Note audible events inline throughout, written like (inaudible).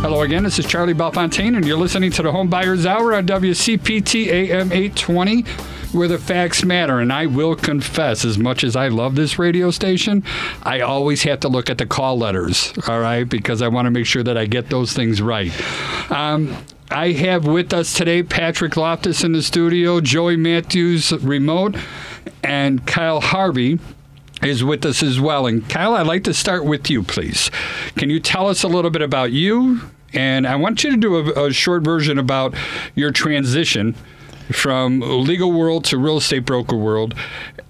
Hello again, this is Charlie Belfontaine, and you're listening to the Home Buyers Hour on WCPT AM 820, where the facts matter. And I will confess, as much as I love this radio station, I always have to look at the call letters, all right, because I want to make sure that I get those things right. Um, I have with us today Patrick Loftus in the studio, Joey Matthews remote, and Kyle Harvey is with us as well. And Kyle, I'd like to start with you, please. Can you tell us a little bit about you? And I want you to do a, a short version about your transition from legal world to real estate broker world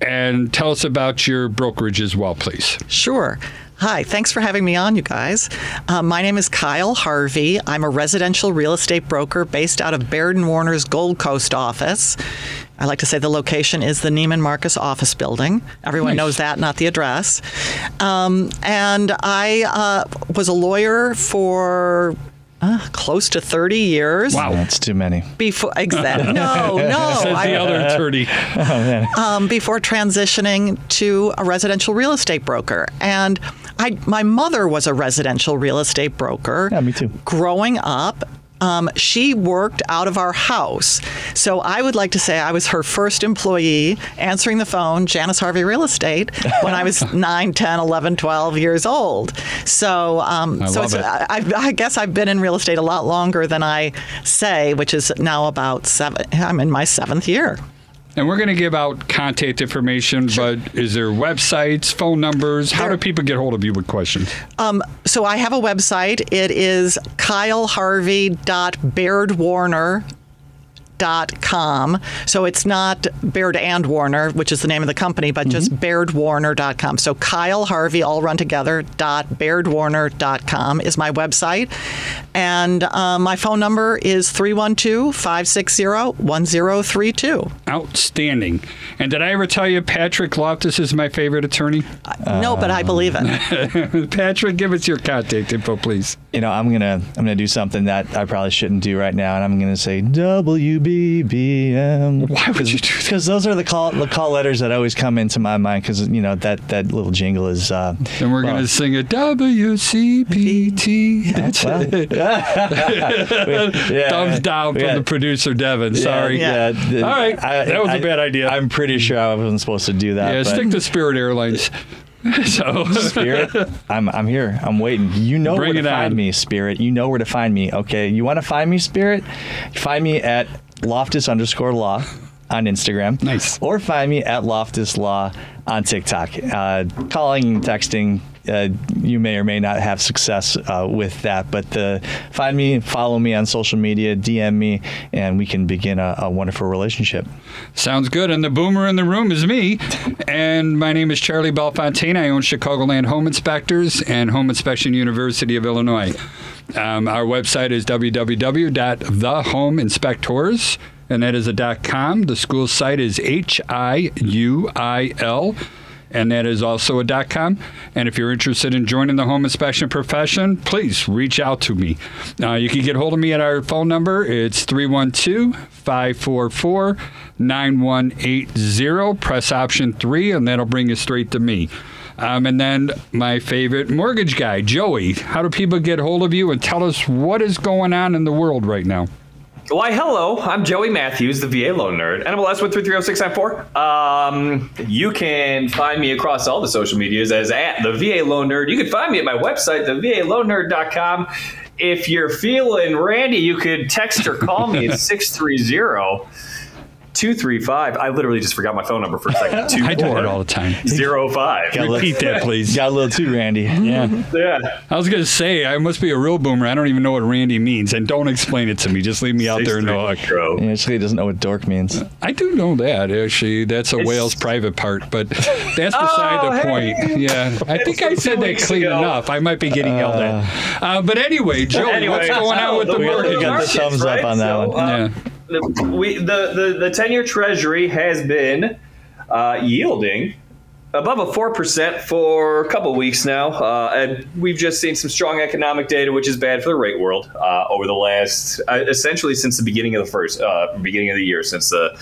and tell us about your brokerage as well, please. Sure. Hi, thanks for having me on, you guys. Uh, my name is Kyle Harvey. I'm a residential real estate broker based out of Baird and Warner's Gold Coast office. I like to say the location is the Neiman Marcus office building. Everyone Nice. knows that, not the address. Um, and I uh, was a lawyer for uh, close to 30 years. Wow. That's too many. Before, exactly. (laughs) No, no. (laughs) Says I- the other attorney. (laughs) um, before transitioning to a residential real estate broker. And I, my mother was a residential real estate broker. Yeah, me too. Growing up, um, she worked out of our house. So I would like to say I was her first employee answering the phone, Janice Harvey Real Estate, when I was (laughs) 9, 10, 11, 12 years old. So, um, I so. I, I guess I've been in real estate a lot longer than I say, which is now about seven. I'm in my seventh year. And we're going to give out contact information, but is there websites, phone numbers? How do people get hold of you with questions? Um, so I have a website. It is kyleharvey.bairdwarner.com. So it's not Baird and Warner, which is the name of the company, but just bairdwarner.com. So Kyle Harvey, all run together, dot bairdwarner.com is my website. And uh, my phone number is 312 560 1032. Outstanding. And did I ever tell you Patrick Loftus is my favorite attorney? No, but I believe it. (laughs) Patrick, give us your contact info, please. You know, I'm gonna I'm gonna do something that I probably shouldn't do right now, and I'm gonna say WBBM. Why would you do that? Because those are the call the call letters that always come into my mind. Because you know that that little jingle is. Uh, And we're well, going to sing a WCPT. That's well, it. (laughs) yeah, Thumbs down from got- the producer, Devin. Sorry. Yeah. Yeah. yeah, All right. That was a bad idea. I'm pretty sure I wasn't supposed to do that. Yeah, but stick to Spirit Airlines. (laughs) so, Spirit, I'm I'm here. I'm waiting. You know Bring where to find on. me, Spirit. You know where to find me. Okay. You want to find me, Spirit? Find me at Loftus underscore Law on Instagram. Nice. Or find me at Loftus Law on TikTok. Uh, calling, texting. Uh, you may or may not have success uh, with that, but uh, find me, follow me on social media, DM me, and we can begin a, a wonderful relationship. Sounds good. And the boomer in the room is me. And my name is Charlie Belfontaine. I own Chicagoland Home Inspectors and Home Inspection University of Illinois. Um, our website is www.thehomeinspectors, and that is a .com. The school site is H-I-U-I-L, and that is also a dot .com. And if you're interested in joining the home inspection profession, please reach out to me. Uh, you can get hold of me at our phone number. It's 312-544-9180. Press option three, and that'll bring you straight to me. Um, and then my favorite mortgage guy, Joey. How do people get hold of you and tell us what is going on in the world right now? Why, hello. I'm Joey Matthews, the VA loan nerd. NMLS 1330694. Um, you can find me across all the social medias as at the VA loan nerd. You can find me at my website, thevaloannerd.com. If you're feeling Randy, you could text or call me at (laughs) 630 235. I literally just forgot my phone number for a second. (laughs) I do that all the time. 205. Got a little- Repeat that, please. Got a little too, Randy. Yeah. Yeah. I was going to say, I must be a real boomer. I don't even know what Randy means. And don't explain it to me. Just leave me out there in the hook. 630. He actually doesn't know what dork means. I do know that, actually. That's a It's- whale's private part, but that's (laughs) beside Oh, the hey. point. Yeah. I think I said that weeks clean ago. enough. I might be getting yelled at. Uh, but anyway, Joe, Anyway, what's going on so with the the world mortgage? We got the markets, thumbs up on that So, one. uh, the, we, the, the, the 10 year treasury has been uh, yielding above a 4% for a couple weeks now. Uh, and we've just seen some strong economic data, which is bad for the rate world uh, over the last, uh, essentially since the beginning of the first, uh, beginning of the year, since the,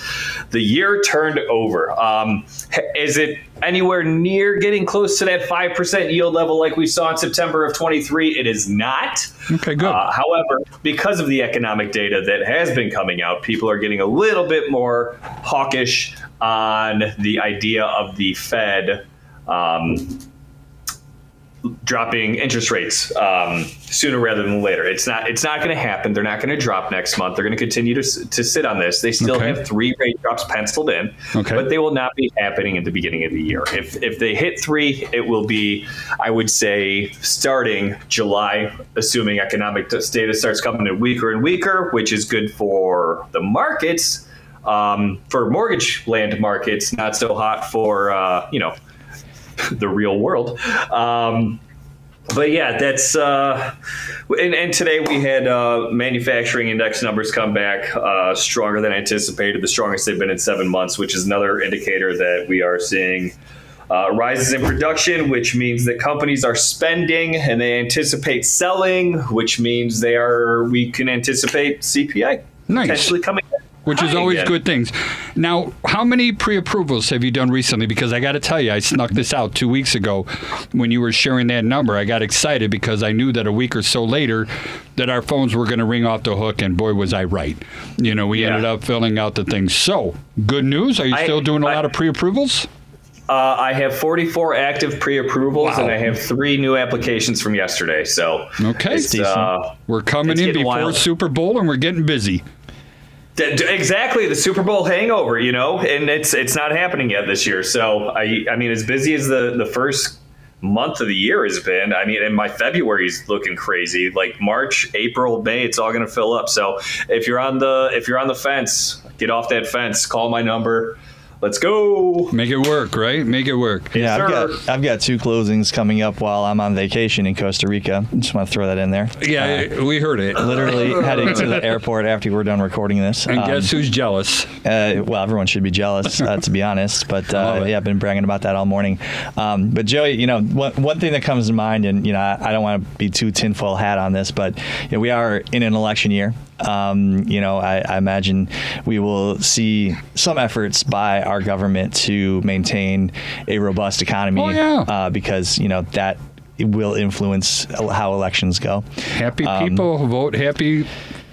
the year turned over. Um, is it anywhere near getting close to that 5% yield level like we saw in September of 23. It is not. Okay, good. Uh, however, because of the economic data that has been coming out, people are getting a little bit more hawkish on the idea of the Fed. Um, dropping interest rates um, sooner rather than later. It's not. It's not going to happen. They're not going to drop next month. They're going to continue to to sit on this. They still Okay. have three rate drops penciled in, Okay. but they will not be happening at the beginning of the year. If if they hit three, it will be, I would say, starting July, assuming economic data starts coming in weaker and weaker, which is good for the markets. Um, for mortgage land markets, not so hot for uh, you know (laughs) the real world. Um, but yeah, that's uh, and, and today we had uh, manufacturing index numbers come back uh, stronger than anticipated, the strongest they've been in seven months, which is another indicator that we are seeing. Uh, rises in production, which means that companies are spending and they anticipate selling, which means they are. We can anticipate CPI Nice. potentially coming, which is high always good things. Now, how many pre-approvals have you done recently? Because I got to tell you, I snuck this out two weeks ago when you were sharing that number. I got excited because I knew that a week or so later that our phones were going to ring off the hook, and boy, was I right. You know, we Yeah. ended up filling out the things. So, good news. Are you I- still doing a I- lot of pre-approvals? Uh, I have 44 active pre-approvals, Wow. and I have three new applications from yesterday. So Okay. it's, uh, We're coming it's in before wild. Super Bowl, and we're getting busy. Exactly the Super Bowl hangover, you know, and it's it's not happening yet this year. So I I mean, as busy as the the first month of the year has been, I mean, and my February's looking crazy. Like March, April, May, it's all going to fill up. So if you're on the if you're on the fence, get off that fence. Call my number. Let's go. Make it work, right? Make it work. Yeah, I've sir. got I've got two closings coming up while I'm on vacation in Costa Rica. Just want to throw that in there. Yeah, we heard it. Literally (laughs) heading to the airport after we're done recording this. And Um, guess who's jealous? Uh, well, everyone should be jealous, uh, to be honest. But uh, yeah, I've been bragging about that all morning. Um, but Joey, you know, one, one thing that comes to mind, and you know, I, I don't want to be too tinfoil hat on this, but you know, we are in an election year. Um, you know, I, I imagine we will see some efforts by our government to maintain a robust economy. Oh, yeah. uh, because you know that will influence how elections go. Happy Um, people vote happy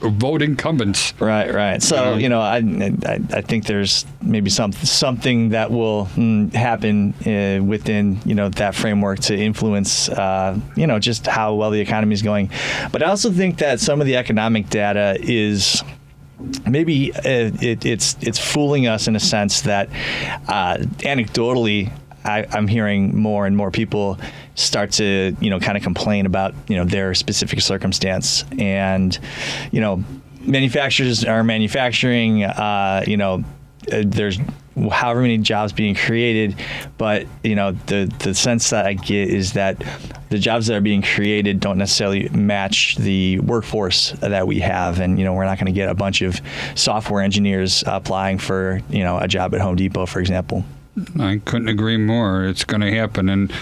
vote incumbents. Right, right. So you know, I, I I think there's maybe some something that will mm, happen uh, within you know that framework to influence uh, you know just how well the economy is going. But I also think that some of the economic data is maybe uh, it, it's it's fooling us in a sense that uh, anecdotally I, I'm hearing more and more people start to you know kind of complain about you know their specific circumstance. And you know manufacturers are manufacturing uh, you know uh, there's however many jobs being created but you know the the sense that I get is that the jobs that are being created don't necessarily match the workforce that we have. And you know we're not going to get a bunch of software engineers applying for you know a job at Home Depot for example. I couldn't agree more. It's going to happen, and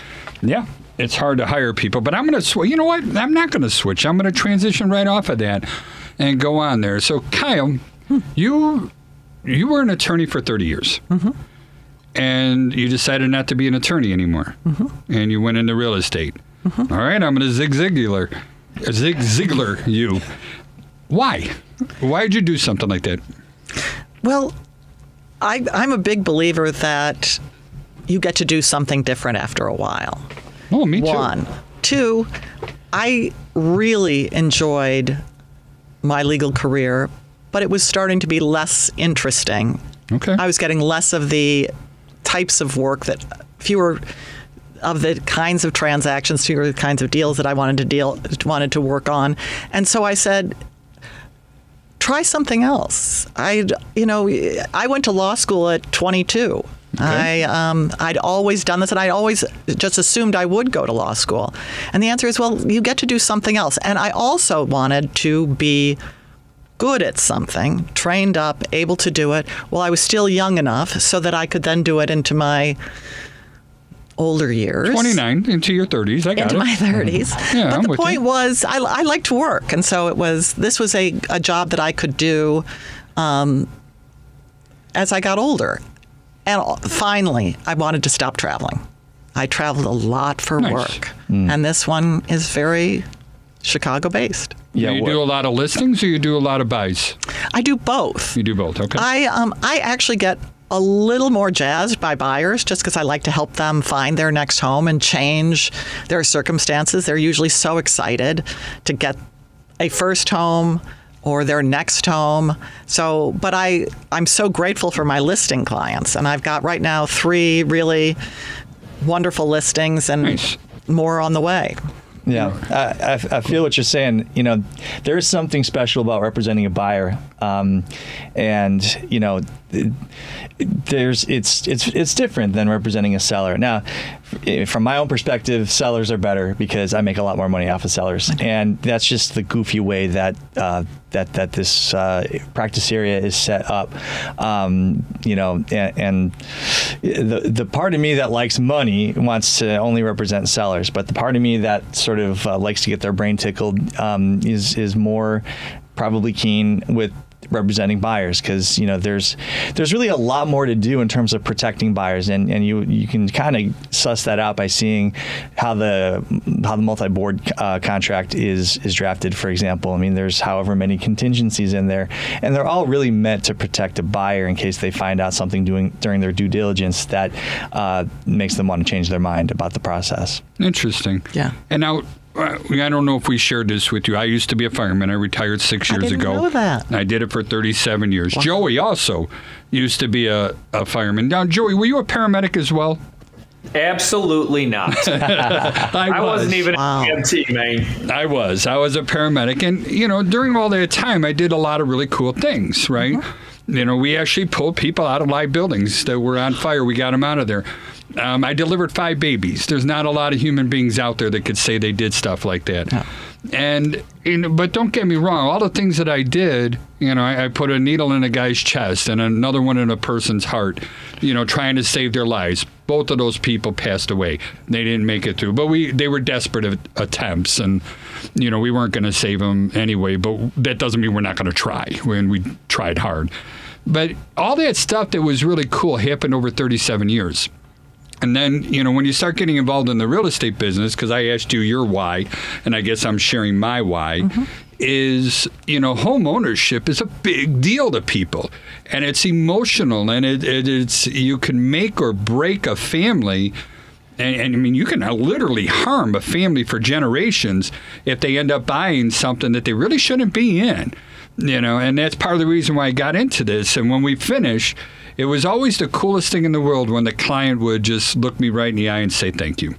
yeah, it's hard to hire people. But I'm going to switch. You know what? I'm not going to switch. I'm going to transition right off of that and go on there. So, Kyle, you you were an attorney for 30 years, mm-hmm. and you decided not to be an attorney anymore, mm-hmm. and you went into real estate. Mm-hmm. All right, I'm going to zig ziglar, zig ziglar you. Why? Why did you do something like that? Well, I, I'm a big believer that you get to do something different after a while. Oh, me too. One. Two, I really enjoyed my legal career, but it was starting to be less interesting. Okay. I was getting less of the types of work that fewer of the kinds of transactions, fewer of the kinds of deals that I wanted to deal wanted to work on. And so I said, try something else. I, you know, I went to law school at 22. I, um, I'd always done this, and I always just assumed I would go to law school. And the answer is, well, you get to do something else. And I also wanted to be good at something, trained up, able to do it while I was still young enough so that I could then do it into my older years. 29 into your 30s. I got into it. my 30s. Yeah, but I'm the point you. was, I, I like to work. And so it was, this was a, a job that I could do um, as I got older. And finally, I wanted to stop traveling. I traveled a lot for Nice. work, and this one is very Chicago based. Yeah, you what- do a lot of listings or you do a lot of buys? I do both. You do both, okay? I um I actually get a little more jazzed by buyers just because I like to help them find their next home and change their circumstances. They're usually so excited to get a first home or their next home. So, but I I'm so grateful for my listing clients and I've got right now 3 really wonderful listings and Nice. more on the way. Yeah, I, I, I feel what you're saying. You know, there is something special about representing a buyer, um, and you know, there's it's it's it's different than representing a seller. Now, from my own perspective, sellers are better because I make a lot more money off of sellers, and that's just the goofy way that uh, that that this uh, practice area is set up. Um, you know, and, and the the part of me that likes money wants to only represent sellers, but the part of me that sort of uh, likes to get their brain tickled um, is is more probably keen with representing buyers because you know there's there's really a lot more to do in terms of protecting buyers and, and you you can kind of suss that out by seeing how the how the multi-board uh, contract is is drafted for example I mean there's however many contingencies in there and they're all really meant to protect a buyer in case they find out something doing during their due diligence that uh, makes them want to change their mind about the process Interesting. Yeah. And now, Uh, I don't know if we shared this with you. I used to be a fireman. I retired six I years didn't ago. know that. I did it for 37 years. Joey also used to be a, a fireman. Now, Joey, were you a paramedic as well? Absolutely not. (laughs) I was. wasn't even Wow. an EMT, man. I was. I was a paramedic. And, you know, during all that time, I did a lot of really cool things, right? Uh-huh. You know, we actually pulled people out of live buildings that were on fire. We got them out of there. Um, I delivered five babies. There's not a lot of human beings out there that could say they did stuff like that. And, you know, but don't get me wrong. All the things that I did, you know, I, I put a needle in a guy's chest and another one in a person's heart, you know, trying to save their lives. Both of those people passed away. They didn't make it through, but we they were desperate attempts, and you know we weren't going to save them anyway. But that doesn't mean we're not going to try when we tried hard. But all that stuff that was really cool happened over 37 years. And then, you know, when you start getting involved in the real estate business, because I asked you your why, and I guess I'm sharing my why, mm-hmm. is, you know, home ownership is a big deal to people. And it's emotional, and it, it, it's, you can make or break a family. And, and I mean, you can literally harm a family for generations if they end up buying something that they really shouldn't be in. You know, and that's part of the reason why I got into this. And when we finish, it was always the coolest thing in the world when the client would just look me right in the eye and say thank you.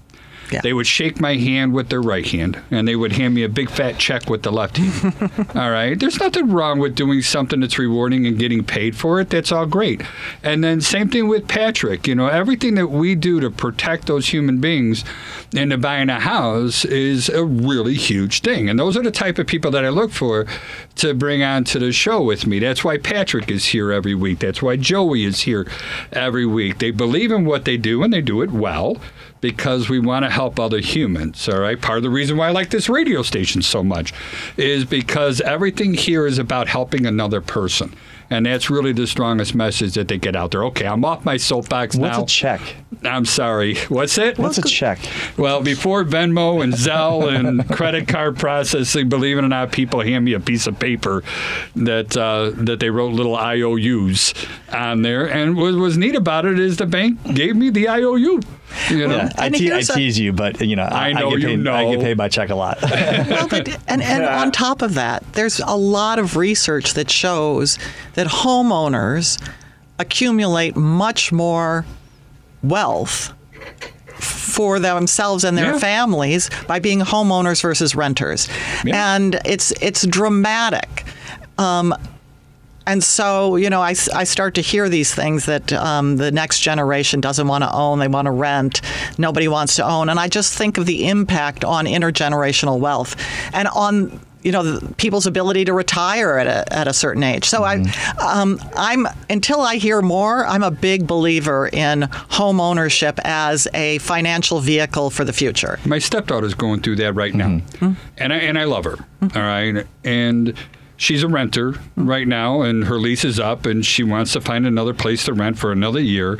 Yeah. They would shake my hand with their right hand, and they would hand me a big fat check with the left hand. (laughs) all right. There's nothing wrong with doing something that's rewarding and getting paid for it. That's all great. And then same thing with Patrick. You know, everything that we do to protect those human beings into buying a house is a really huge thing. And those are the type of people that I look for to bring on to the show with me. That's why Patrick is here every week. That's why Joey is here every week. They believe in what they do and they do it well because we want to help other humans. All right. Part of the reason why I like this radio station so much is because everything here is about helping another person. And that's really the strongest message that they get out there. Okay, I'm off my soapbox What's now. What's a check? I'm sorry. What's it? What's a check? Well, before Venmo and Zelle and credit card processing, believe it or not, people hand me a piece of paper that uh, that they wrote little IOUs on there. And what was neat about it is the bank gave me the IOU. You know? Yeah, I, te- I here's a- tease you, but you know, I, I know get you paid, I get paid by check a lot. (laughs) (laughs) well, but, and, and on top of that, there's a lot of research that shows that homeowners accumulate much more wealth for themselves and their Yeah. families by being homeowners versus renters, Yeah. and it's it's dramatic. Um, and so, you know, I, I start to hear these things that um, the next generation doesn't want to own, they want to rent, nobody wants to own. And I just think of the impact on intergenerational wealth and on you know the, people's ability to retire at a, at a certain age. So I, um, I'm until I hear more, I'm a big believer in home ownership as a financial vehicle for the future. My stepdaughter's going through that right now, and I and I love her. all right, and she's a renter mm-hmm. right now, and her lease is up, and she wants to find another place to rent for another year.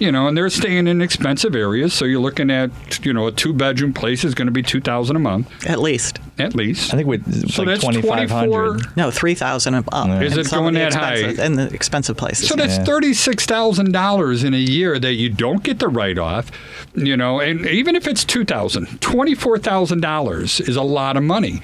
You know, and they're staying in expensive areas, so you're looking at, you know, a two-bedroom place is going to be two thousand a month At least. at least. I think with So like that's twenty five 24 hundred. No, 3000 up. Is in it some going that high? expensive- In the expensive places. So that's Yeah. thirty-six thousand dollars in a year that you don't get the write-off, you know. And even if it's two thousand, twenty-four thousand dollars is a lot of money,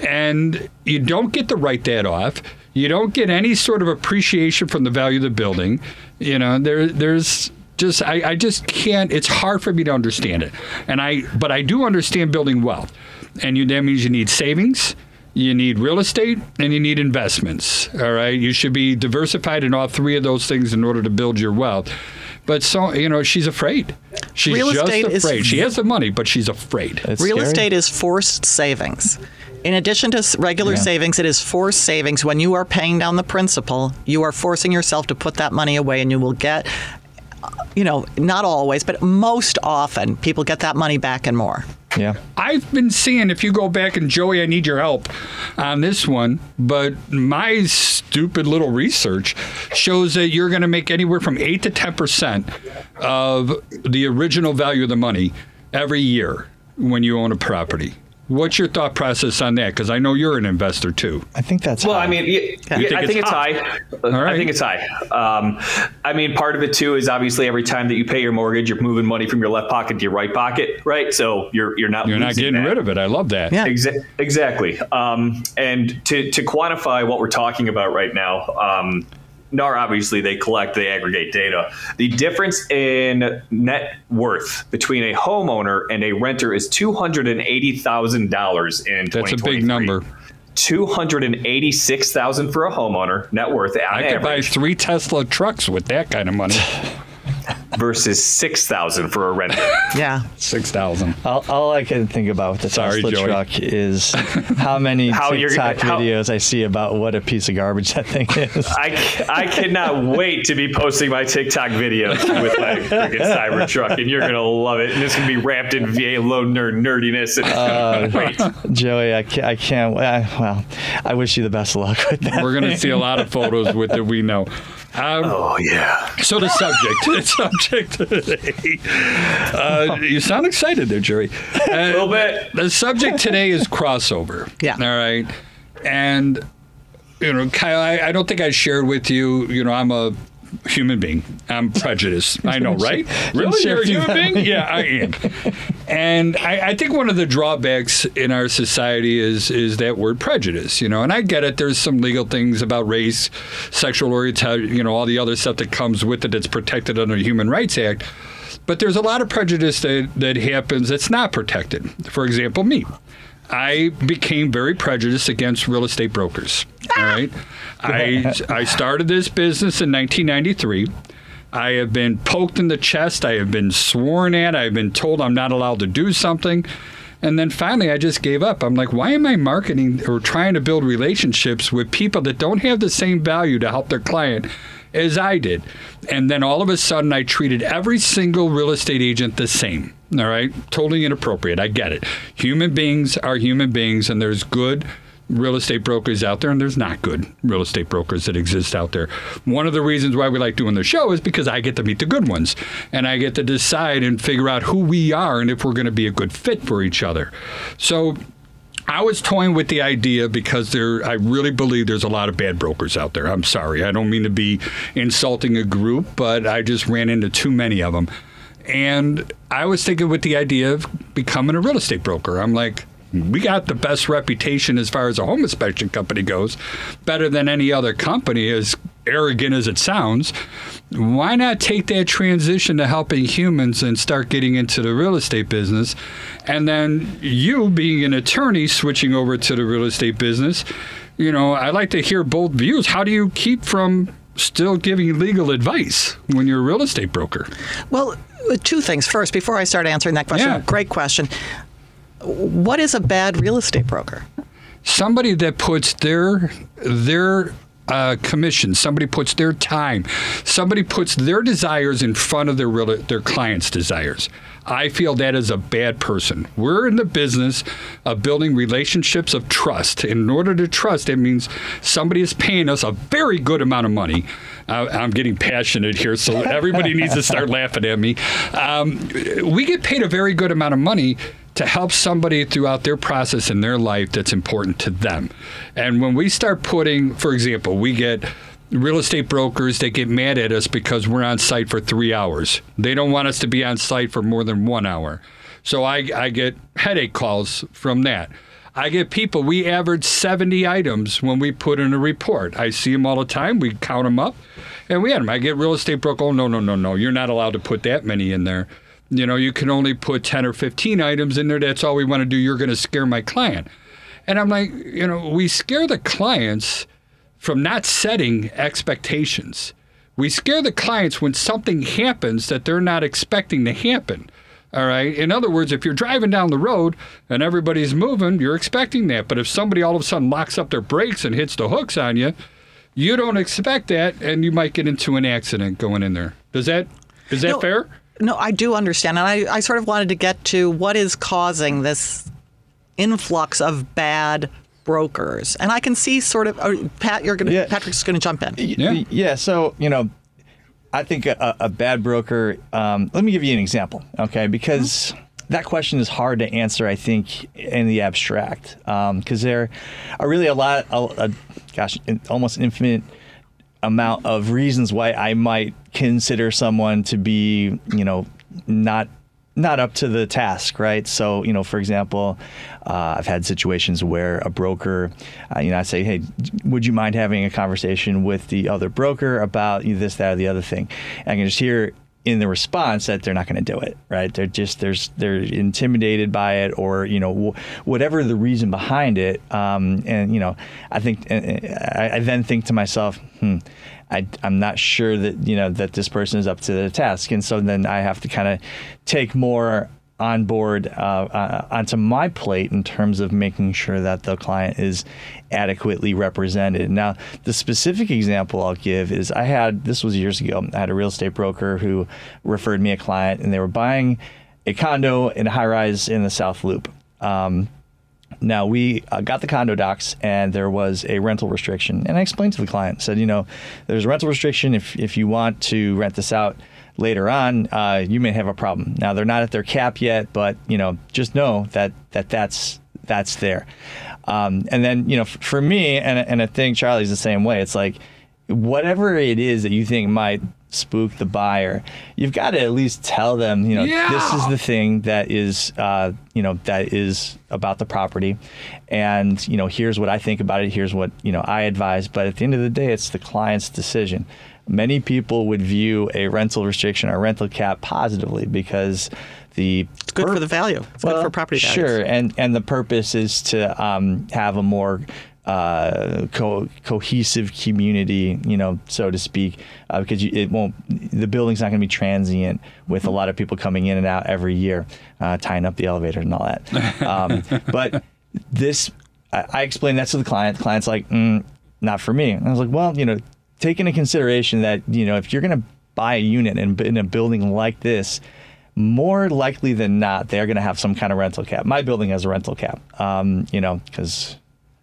and you don't get to write that off. You don't get any sort of appreciation from the value of the building. You know, there, there's just I, I just can't. It's hard for me to understand it, and I but I do understand building wealth, and you, that means you need savings. You need real estate and you need investments. All right. You should be diversified in all three of those things in order to build your wealth. But so, you know, she's afraid. She's Real just estate is- afraid. she has the money, but she's afraid. Real scary. estate is forced savings. In addition to regular Yeah. savings, it is forced savings. When you are paying down the principal, you are forcing yourself to put that money away, and you will get, uh, you know, not always, but most often, people get that money back and more. Yeah. I've been seeing, if you go back, and Joey, I need your help on this one, but my stupid little research shows that you're going to make anywhere from 8 to 10% of the original value of the money every year when you own a property. What's your thought process on that? Because I know you're an investor too. I think that's Well, high. I mean, yeah, yeah, think I think it's high? high. All right. I think it's high. Um, I mean, part of it too is obviously every time that you pay your mortgage, you're moving money from your left pocket to your right pocket, right? So you're you're not You're not getting that. rid of it. I love that. Yeah. Exa- exactly. Um, and to, to quantify what we're talking about right now, um, NAR obviously they collect, they aggregate data. The difference in net worth between a homeowner and a renter is two hundred and eighty thousand dollars in. That's a big number. Two hundred and eighty-six thousand for a homeowner net worth I could buy three Tesla trucks with that kind of money. (laughs) versus six thousand for a renter. Yeah. Six thousand. all, all I can think about with the Sorry, Tesla Joey. truck is (laughs) how many How you're- TikTok how- videos I see about what a piece of garbage that thing is. (laughs) I, c- I cannot wait to be posting my TikTok videos with my freaking Cybertruck, and you're gonna love it. And it's gonna be wrapped in VA loan nerd nerdiness. And Uh, (laughs) wait, Joey, I can't. I can't I, well, I wish you the best of luck with that. We're going to see a lot of photos with it. We know. Um, oh yeah. So the subject, the subject today. Uh, (laughs) you sound excited there, Jerry. Uh, A little bit. The subject today is crossover. (laughs) Yeah. All right. And you know, Kyle, I, I don't think I shared with you. You know, I'm a human being. I'm (laughs) prejudiced. I know, right? (laughs) Really, you're a human being? Yeah, I am. And I, I think one of the drawbacks in our society is is that word prejudice. You know, and I get it. There's some legal things about race, sexual orientation, you know, all the other stuff that comes with it that's protected under the Human Rights Act. But there's a lot of prejudice that, that happens that's not protected. For example, me. I became very prejudiced against real estate brokers. Ah! All right. I, I started this business in 1993. I have been poked in the chest. I have been sworn at. I've been told I'm not allowed to do something. And then finally, I just gave up. I'm like, why am I marketing or trying to build relationships with people that don't have the same value to help their client as I did? And then all of a sudden, I treated every single real estate agent the same. All right. Totally inappropriate. I get it. Human beings are human beings, and there's good real estate brokers out there, and there's not good real estate brokers that exist out there. One of the reasons why we like doing the show is because I get to meet the good ones, and I get to decide and figure out who we are and if we're going to be a good fit for each other. So. I was toying with the idea because there, I really believe there's a lot of bad brokers out there. I'm sorry, I don't mean to be insulting a group, but I just ran into too many of them. And I was thinking with the idea of becoming a real estate broker. I'm like, we got the best reputation as far as a home inspection company goes, better than any other company, as arrogant as it sounds. Why not take that transition to helping humans and start getting into the real estate business? And then you, being an attorney, switching over to the real estate business, you know, I like to hear both views. How do you keep from still giving legal advice when you're a real estate broker? Well, uh, two things. First, before I start answering that question, Yeah. great question. What is a bad real estate broker? somebody that puts their their uh, commission. Somebody puts their time. Somebody puts their desires in front of their real, their client's desires. I feel that is a bad person. We're in the business of building relationships of trust. In order to trust, it means somebody is paying us a very good amount of money. Uh, I'm getting passionate here, so everybody needs to start (laughs) laughing at me. Um, we get paid a very good amount of money to help somebody throughout their process in their life that's important to them. And when we start putting, for example, we get real estate brokers they get mad at us because we're on site for three hours. They don't want us to be on site for more than one hour. So I, I get headache calls from that. I get people, we average 70 items when we put in a report. I see them all the time. We count them up and we had them. I get real estate broker, oh, no, no, no, no. You're not allowed to put that many in there. You know, you can only put 10 or 15 items in there. That's all we want to do. You're going to scare my client. And I'm like, you know, we scare the clients from not setting expectations. We scare the clients when something happens that they're not expecting to happen. All right. In other words, if you're driving down the road and everybody's moving, you're expecting that. But if somebody all of a sudden locks up their brakes and hits the hooks on you, you don't expect that, and you might get into an accident going in there. Does that is that No. fair? No, I do understand. And I, I sort of wanted to get to what is causing this influx of bad brokers. And I can see sort of, oh, Pat, you're going to, Yeah. Patrick's going to jump in. Yeah. Yeah. So, you know, I think a, a bad broker, um, let me give you an example, okay? Because that question is hard to answer, I think, in the abstract. Because there are really a lot, a, a, gosh, an almost infinite amount of reasons why I might consider someone to be, you know, not not up to the task, right? So, you know, for example, uh, I've had situations where a broker, uh, you know, I say, hey, would you mind having a conversation with the other broker about this, that, or the other thing? And I can just hear in the response that they're not going to do it, right? They're just there's they're intimidated by it, or you know, wh- whatever the reason behind it. Um, and you know, I think I, I then think to myself, hmm. I, I'm not sure that you know that this person is up to the task, and so then I have to kind of take more on board uh, uh, onto my plate in terms of making sure that the client is adequately represented. Now, the specific example I'll give is I had this was years ago. I had a real estate broker who referred me a client, and they were buying a condo in a high rise in the South Loop. Um, now we uh, got the condo docs, and there was a rental restriction. And I explained to the client, said, you know, there's a rental restriction. If if you want to rent this out later on, uh, you may have a problem. Now they're not at their cap yet, but you know, just know that that that's that's there. Um, and then you know, f- for me, and and I think Charlie's the same way. It's like whatever it is that you think might spook the buyer, you've got to at least tell them, you know, this is the thing that is, uh, you know, that is about the property, and you know, here's what I think about it. Here's what you know I advise. But at the end of the day, it's the client's decision. Many people would view a rental restriction or rental cap positively because the It's good for the value. It's good for property values. Sure, and and the purpose is to um, have a more uh, co- cohesive community, you know, so to speak, uh, because you, it won't. The building's not going to be transient with a lot of people coming in and out every year, uh, tying up the elevator and all that. (laughs) Um, but this, I, I explained that to the client. The client's like, mm, not for me. And I was like, well, you know, take into consideration that you know if you're going to buy a unit in, in a building like this more likely than not, they're going to have some kind of rental cap. My building has a rental cap, um, you know, because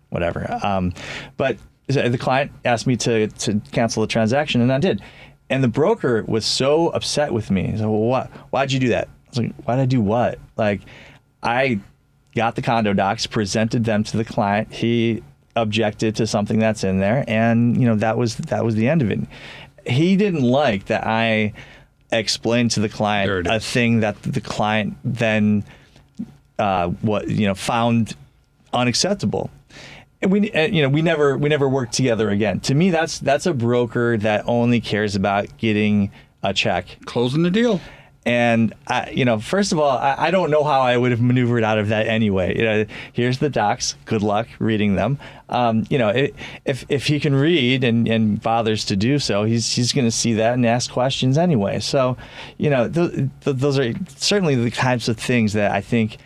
whatever. Um, but the client asked me to, to cancel the transaction, and I did. And the broker was so upset with me. He said, well, what? Why'd you do that? I was like, why'd I do what? Like, I got the condo docs, presented them to the client. He objected to something that's in there, and you know that was that was the end of it. He didn't like that I explained to the client a thing that the client then uh, what you know found unacceptable. And we, and, you know, we never we never worked together again. To me, that's that's a broker that only cares about getting a check. Closing the deal. And I, you know, first of all, I, I don't know how I would have maneuvered out of that anyway. You know, here's the docs. Good luck reading them. Um, you know, it, if if he can read and, and bothers to do so, he's he's going to see that and ask questions anyway. So, you know, th- th- those are certainly the types of things that I think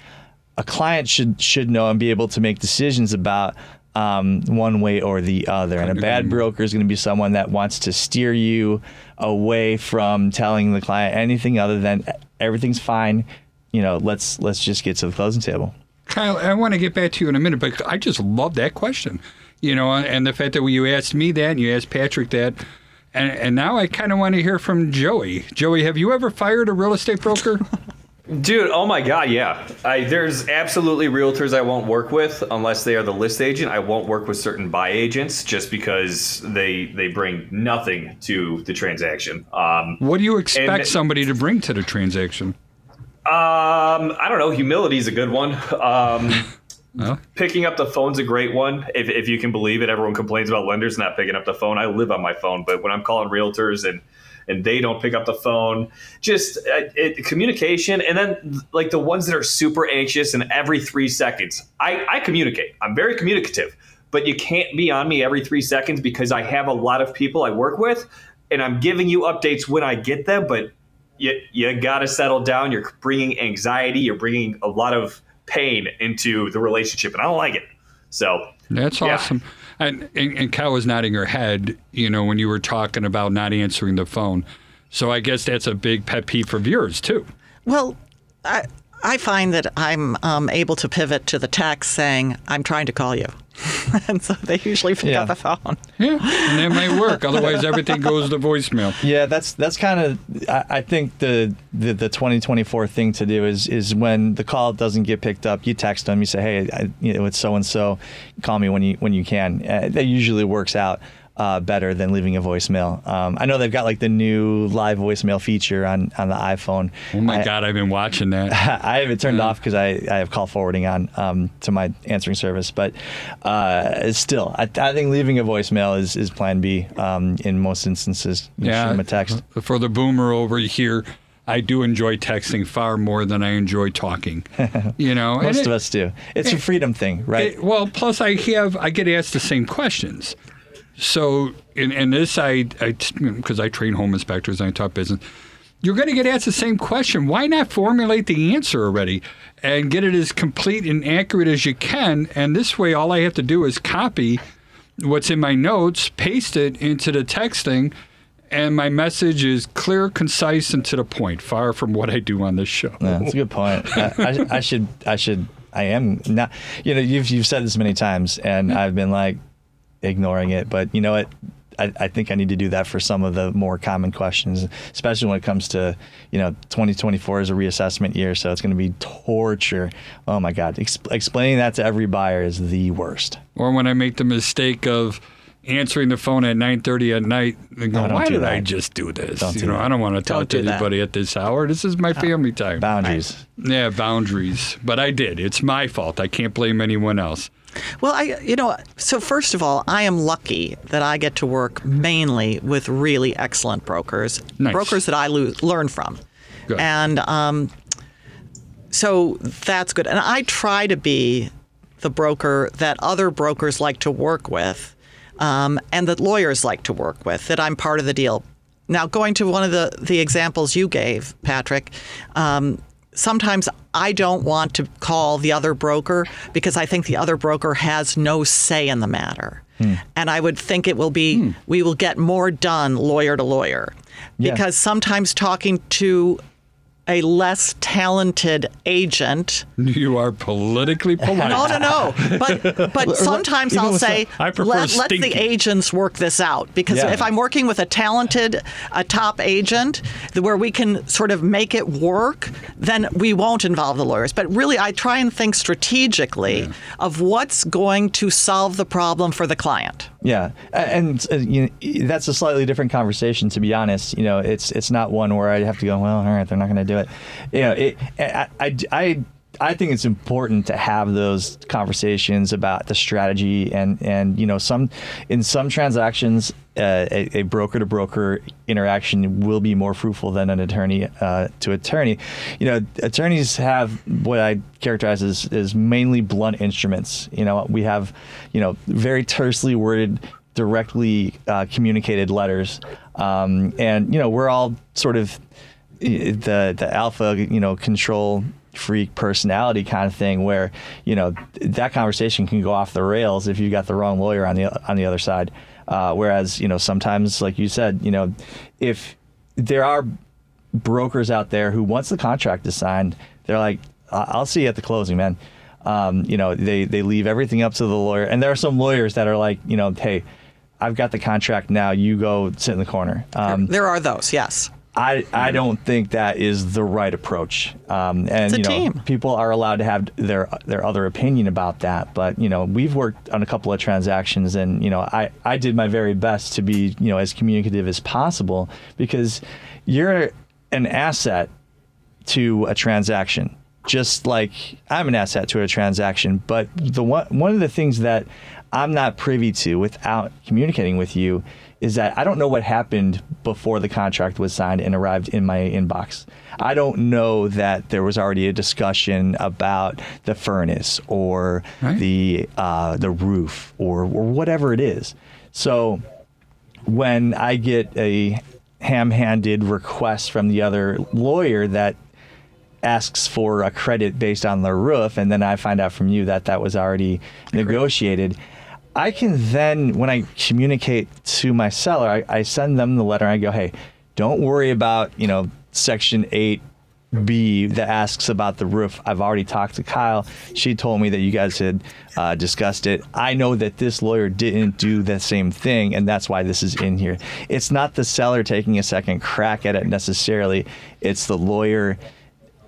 a client should should know and be able to make decisions about um, one way or the other. And a bad broker is going to be someone that wants to steer you away from telling the client anything other than everything's fine. You know, let's let's just get to the closing table. Kyle, I want to get back to you in a minute, but I just love that question. You know, and the fact that you asked me that and you asked Patrick that. And, and now I kind of want to hear from Joey. Joey, have you ever fired a real estate broker? (laughs) Dude, oh my god, yeah. I, there's absolutely realtors I won't work with unless they are the list agent. I won't work with certain buy agents just because they they bring nothing to the transaction. Um, what do you expect And- somebody to bring to the transaction? um, I don't know. Humility is a good one. Um, (laughs) Well, picking up the phone's a great one. If, if you can believe it, everyone complains about lenders not picking up the phone. I live on my phone, but when I'm calling realtors and and they don't pick up the phone, just uh, it, communication. And then like the ones that are super anxious and every three seconds, I, I communicate. I'm very communicative, but you can't be on me every three seconds because I have a lot of people I work with, and I'm giving you updates when I get them, but you, you got to settle down. You're bringing anxiety. You're bringing a lot of pain into the relationship, and I don't like it. So That's Yeah. awesome. And, and and Cal was nodding her head, you know, when you were talking about not answering the phone. So I guess that's a big pet peeve of yours too. Well, I, I find that I'm um, able to pivot to the text saying, I'm trying to call you. (laughs) and so they usually pick Yeah. up the phone. Yeah, and that might work. (laughs) Otherwise, everything goes to voicemail. Yeah, that's that's kind of I, I think the, the the 2024 thing to do is is when the call doesn't get picked up, you text them, you say, hey, I, you know, it's so and so, call me when you when you can. Uh, that usually works out. Uh, better than leaving a voicemail. Um, I know they've got like the new live voicemail feature on, on the iPhone. Oh my I, God, I've been watching that. (laughs) I have it turned off because I, I have call forwarding on um, to my answering service. But uh, still, I, I think leaving a voicemail is, is plan B um, in most instances. Them a text. For the boomer over here, I do enjoy texting far more than I enjoy talking. (laughs) You know, Most it- of us do. It's a freedom thing, right? It- well, plus I have I get asked the same questions. So in, in this, I because I, train home inspectors and I talk business. You're going to get asked the same question. Why not formulate the answer already and get it as complete and accurate as you can? And this way, all I have to do is copy what's in my notes, paste it into the texting, and my message is clear, concise, and to the point. Far from what I do on this show. Yeah, that's a good point. (laughs) I, I, I should, I should, I am not. You know, you've you've said this many times, and I've been like ignoring it. But you know what? I, I think I need to do that for some of the more common questions, especially when it comes to, you know, 2024 is a reassessment year, so it's going to be torture. Oh my God, Ex- explaining that to every buyer is the worst. or when I make the mistake of answering the phone at 9:30 at night and go, No, why did I just do this? Don't you do know, that. I don't want to talk to do that. anybody at this hour. This is my family time. Boundaries. Yeah, boundaries. But I did. It's my fault. I can't blame anyone else. Well, I, you know, so first of all, I am lucky that I get to work mainly with really excellent brokers, Nice. brokers that I lo- learn from. Good. And um, so that's good. And I try to be the broker that other brokers like to work with um, and that lawyers like to work with, that I'm part of the deal. Now, going to one of the, the examples you gave, Patrick, um, sometimes I don't want to call the other broker because I think the other broker has no say in the matter. Hmm. And I would think it will be, hmm. we will get more done lawyer to lawyer. Yeah. Because sometimes talking to a less talented agent. You are politically polite. (laughs) No, no, no. But but sometimes even I'll with say I let, let the agents work this out because Yeah. if I'm working with a talented, a top agent, where we can sort of make it work, then we won't involve the lawyers. But really, I try and think strategically of what's going to solve the problem for the client. Yeah, and uh, you know, that's a slightly different conversation. To be honest, you know, it's it's not one where I have to go. Well, all right, they're not going to do it. You know, it, I, I, I think it's important to have those conversations about the strategy and and you know some in some transactions. Uh, a, a broker to broker interaction will be more fruitful than an attorney uh, to attorney. You know, attorneys have what I characterize as, as mainly blunt instruments. You know, we have, you know, very tersely worded, directly uh, communicated letters, um, and you know, we're all sort of the the alpha, you know, control freak personality kind of thing where you know that conversation can go off the rails if you've got the wrong lawyer on the on the other side. Uh, whereas you know sometimes, like you said, you know if there are brokers out there who once the contract is signed, they're like, "I'll see you at the closing, man." Um, you know, they they leave everything up to the lawyer, and there are some lawyers that are like, you know, hey. I've got the contract now. You go sit in the corner. Um, there are those, yes. I, I don't think that is the right approach. Um, and It's a you know, team. people are allowed to have their their other opinion about that. But you know, we've worked on a couple of transactions, and you know, I, I did my very best to be you know as communicative as possible because you're an asset to a transaction, just like I'm an asset to a transaction. But the one one of the things that I'm not privy to without communicating with you is that I don't know what happened before the contract was signed and arrived in my inbox. I don't know that there was already a discussion about the furnace or Right. the uh, the roof or or whatever it is. So when I get a ham-handed request from the other lawyer that asks for a credit based on the roof, and then I find out from you that that was already negotiated. I can then, when I communicate to my seller, I, I send them the letter. And I go, "Hey, don't worry about you know section eight B that asks about the roof. I've already talked to Kyle. She told me that you guys had uh, discussed it. I know that this lawyer didn't do the same thing, and that's why this is in here. It's not the seller taking a second crack at it necessarily. It's the lawyer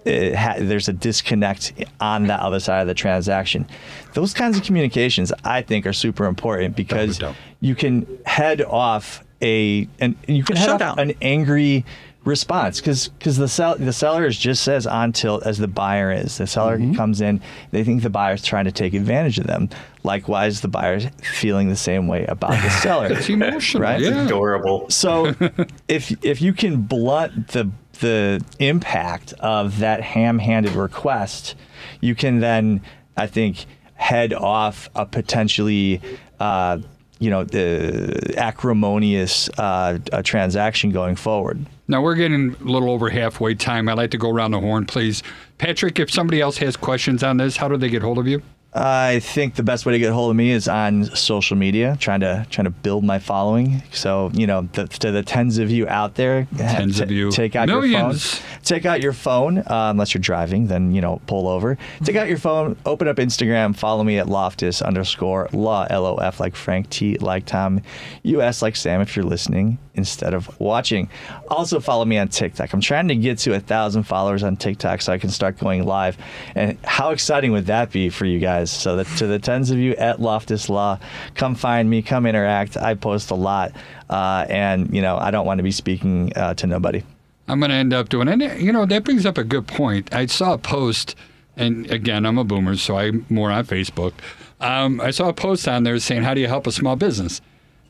ha- there's a disconnect on the other side of the transaction. Those kinds of communications, I think, are super important because you can head off a and you can A head off an angry response because because the sell the seller is just as on tilt as the buyer is. The seller Mm-hmm. comes in, they think the buyer's trying to take advantage of them. Likewise, the buyer's feeling the same way about the (laughs) seller. It's emotional. Right? Yeah. Adorable. So (laughs) if if you can blunt the the impact of that ham-handed request, you can then I think head off a potentially uh, you know the acrimonious uh, transaction going forward. Now we're getting a little over halfway time. I'd like to go around the horn, please. Patrick, if somebody else has questions on this, how do they get hold of you? I think the best way to get a hold of me is on social media, trying to trying to build my following. So you know, the, to the tens of you out there, Tens t- of you. take out Millions. your phone. Take out your phone, uh, unless you're driving. Then you know, pull over. Take out your phone, open up Instagram, follow me at Loftus underscore law L O F like Frank T like Tom, U S like Sam if you're listening instead of watching. Also follow me on TikTok. I'm trying to get to a thousand followers on TikTok so I can start going live. And how exciting would that be for you guys? So that to the tens of you at Loftus Law, come find me, come interact. I post a lot, uh, and you know I don't want to be speaking uh, to nobody. I'm going to end up doing, and you know that brings up a good point. I saw a post, and again, I'm a boomer, so I'm more on Facebook. Um, I saw a post on there saying, "How do you help a small business?"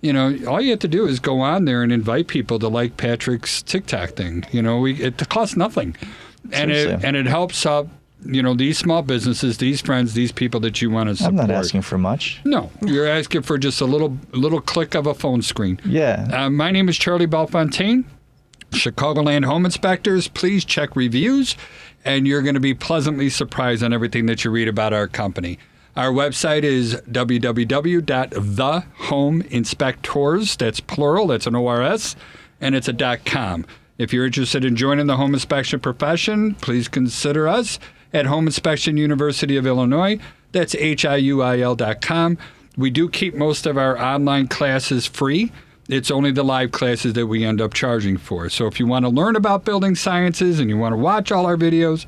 You know, all you have to do is go on there and invite people to like Patrick's TikTok thing. You know, we, it costs nothing, and it and it helps up. You know, these small businesses, these friends, these people that you want to I'm support. not asking for much. No, you're asking for just a little little click of a phone screen. Yeah. Uh, my name is Charlie Belfontaine. Chicagoland Home Inspectors, please check reviews, and you're going to be pleasantly surprised on everything that you read about our company. Our website is www.thehomeinspectors, that's plural, that's an ORS, and it's a .com. If you're interested in joining the home inspection profession, please consider us at Home Inspection University of Illinois. That's hiuil.com. We do keep most of our online classes free. It's only the live classes that we end up charging for. So if you want to learn about building sciences and you want to watch all our videos,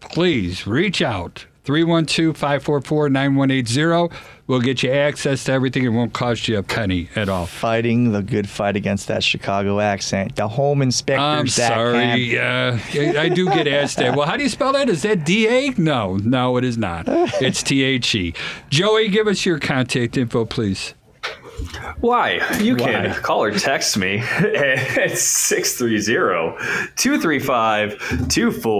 please reach out. 312 544 9180. We'll get you access to everything. It won't cost you a penny at all. Fighting the good fight against that Chicago accent. The home inspectors. I'm that sorry. Uh, I do get asked that. Well, how do you spell that? Is that D A? No, no, it is not. It's T H E. Joey, give us your contact info, please. Why? You can Why? call or text me (laughs) at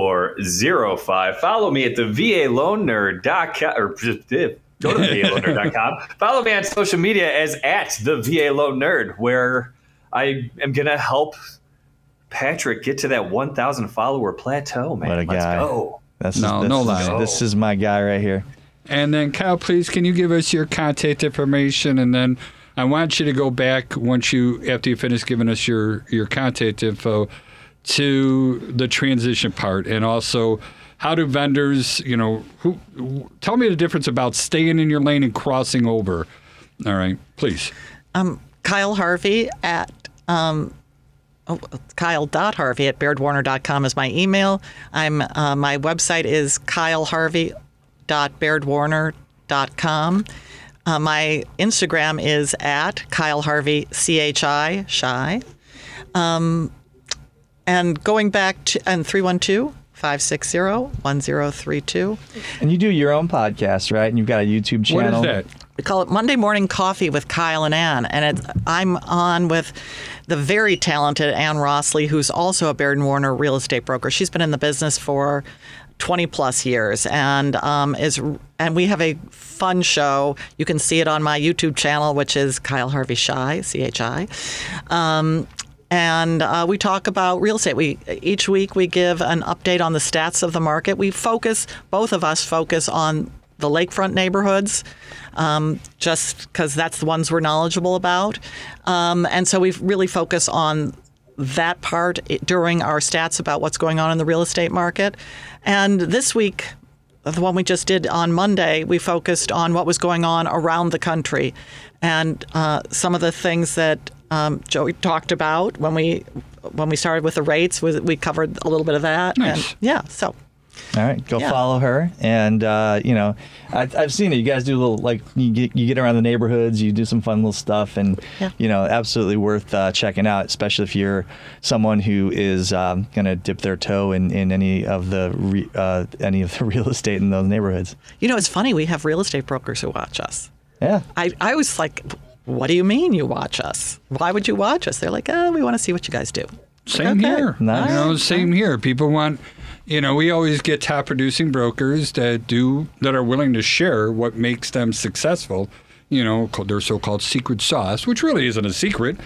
630-235-2405. Follow me at the VA Loan Nerd.com or just go to VALoanNerd.com. (laughs) Follow me on social media as at the VA Loan Nerd, where I am going to help Patrick get to that 1,000 follower plateau, man. What a Let's guy. go. This No, is, no lie. This is my guy right here. And then, Kyle, please, can you give us your contact information? And then I want you to go back once you, after you finish giving us your, your contact info, to the transition part. And also, how do vendors, you know, who tell me the difference about staying in your lane and crossing over? All right, please. Kyle Harvey at um, oh, Kyle.Harvey at BairdWarner.com is my email. I'm uh, my website is KyleHarvey.BairdWarner.com. Uh, my Instagram is at Kyle Harvey CHI shy. Um, and going back to and 312 560 1032. And you do your own podcast, right? And you've got a YouTube channel. is that? We call it Monday Morning Coffee with Kyle and Ann, and it's, I'm on with the very talented Ann Rossley, who's also a Baird and Warner real estate broker. She's been in the business for 20 plus years, and um, is and we have a fun show. You can see it on my YouTube channel, which is Kyle Harvey Shy, C H I. Um, and uh, we talk about real estate. We each week we give an update on the stats of the market. We focus, both of us focus on the lakefront neighborhoods, um, just because that's the ones we're knowledgeable about. Um, and so we really focus on that part during our stats about what's going on in the real estate market. And this week, the one we just did on Monday, we focused on what was going on around the country, and uh, some of the things that um, Joey talked about when we when we started with the rates. Was, we covered a little bit of that. Nice. And yeah, so All right, go Yeah. follow her, and uh, you know, I, I've seen it. You guys do a little like you get you get around the neighborhoods, you do some fun little stuff, and Yeah. you know, absolutely worth uh, checking out, especially if you're someone who is um, gonna dip their toe in, in any of the re, uh, any of the (laughs) real estate in those neighborhoods. you know it's funny. We have real estate brokers who watch us. Yeah, I, I was like, what do you mean you watch us? Why would you watch us? They're like, oh, we want to see what you guys do. Same Okay. here. Nice. You know, same here. People want, you know, we always get top producing brokers that do that are willing to share what makes them successful. You know, their so-called secret sauce, which really isn't a secret.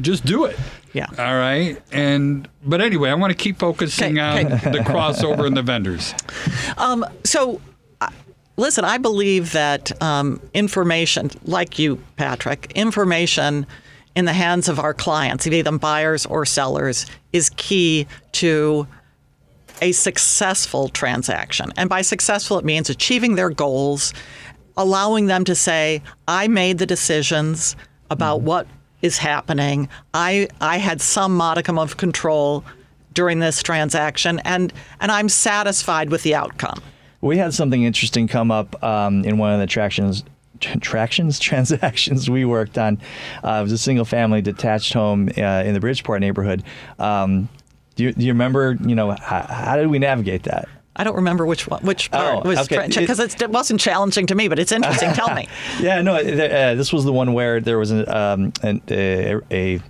Just do it. Yeah. All right. And but anyway, I want to keep focusing on the crossover and the vendors. (laughs) So, uh, listen, I believe that um, information, like you, Patrick, information in the hands of our clients, be them buyers or sellers, is key to a successful transaction. And by successful, it means achieving their goals, allowing them to say, I made the decisions about what is happening. I, I had some modicum of control during this transaction, and, and I'm satisfied with the outcome. we had something interesting come up um, in one of the tractions. Tractions (laughs) transactions we worked on. Uh, it was a single family detached home uh, in the Bridgeport neighborhood. Um, do, you, do you remember? You know, how, how did we navigate that? I don't remember which one, which part Oh, was okay. because it wasn't challenging to me, but it's interesting. Tell me. (laughs) Yeah, no, th- uh, this was the one where there was an, um, an, a, a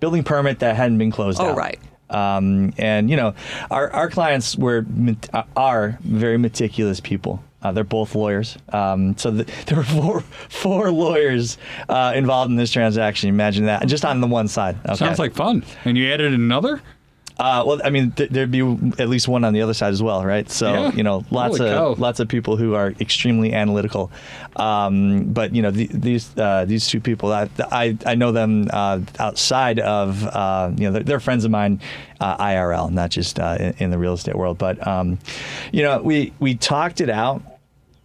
building permit that hadn't been closed Oh, out. right. Um, and you know, our, our clients were are very meticulous people. Uh, they're both lawyers. Um, so th (laughs) there were four four lawyers uh, involved in this transaction. Imagine that, just on the one side. Okay. Sounds like fun. And you added another? Uh, well, I mean, th- there'd be at least one on the other side as well, right? So Yeah. you know, lots Holy of cow. lots of people who are extremely analytical. Um, but you know, the, these uh, these two people, I I, I know them uh, outside of uh, you know, they're, they're friends of mine, uh, IRL, not just uh, in, in the real estate world. But um, you know, we we talked it out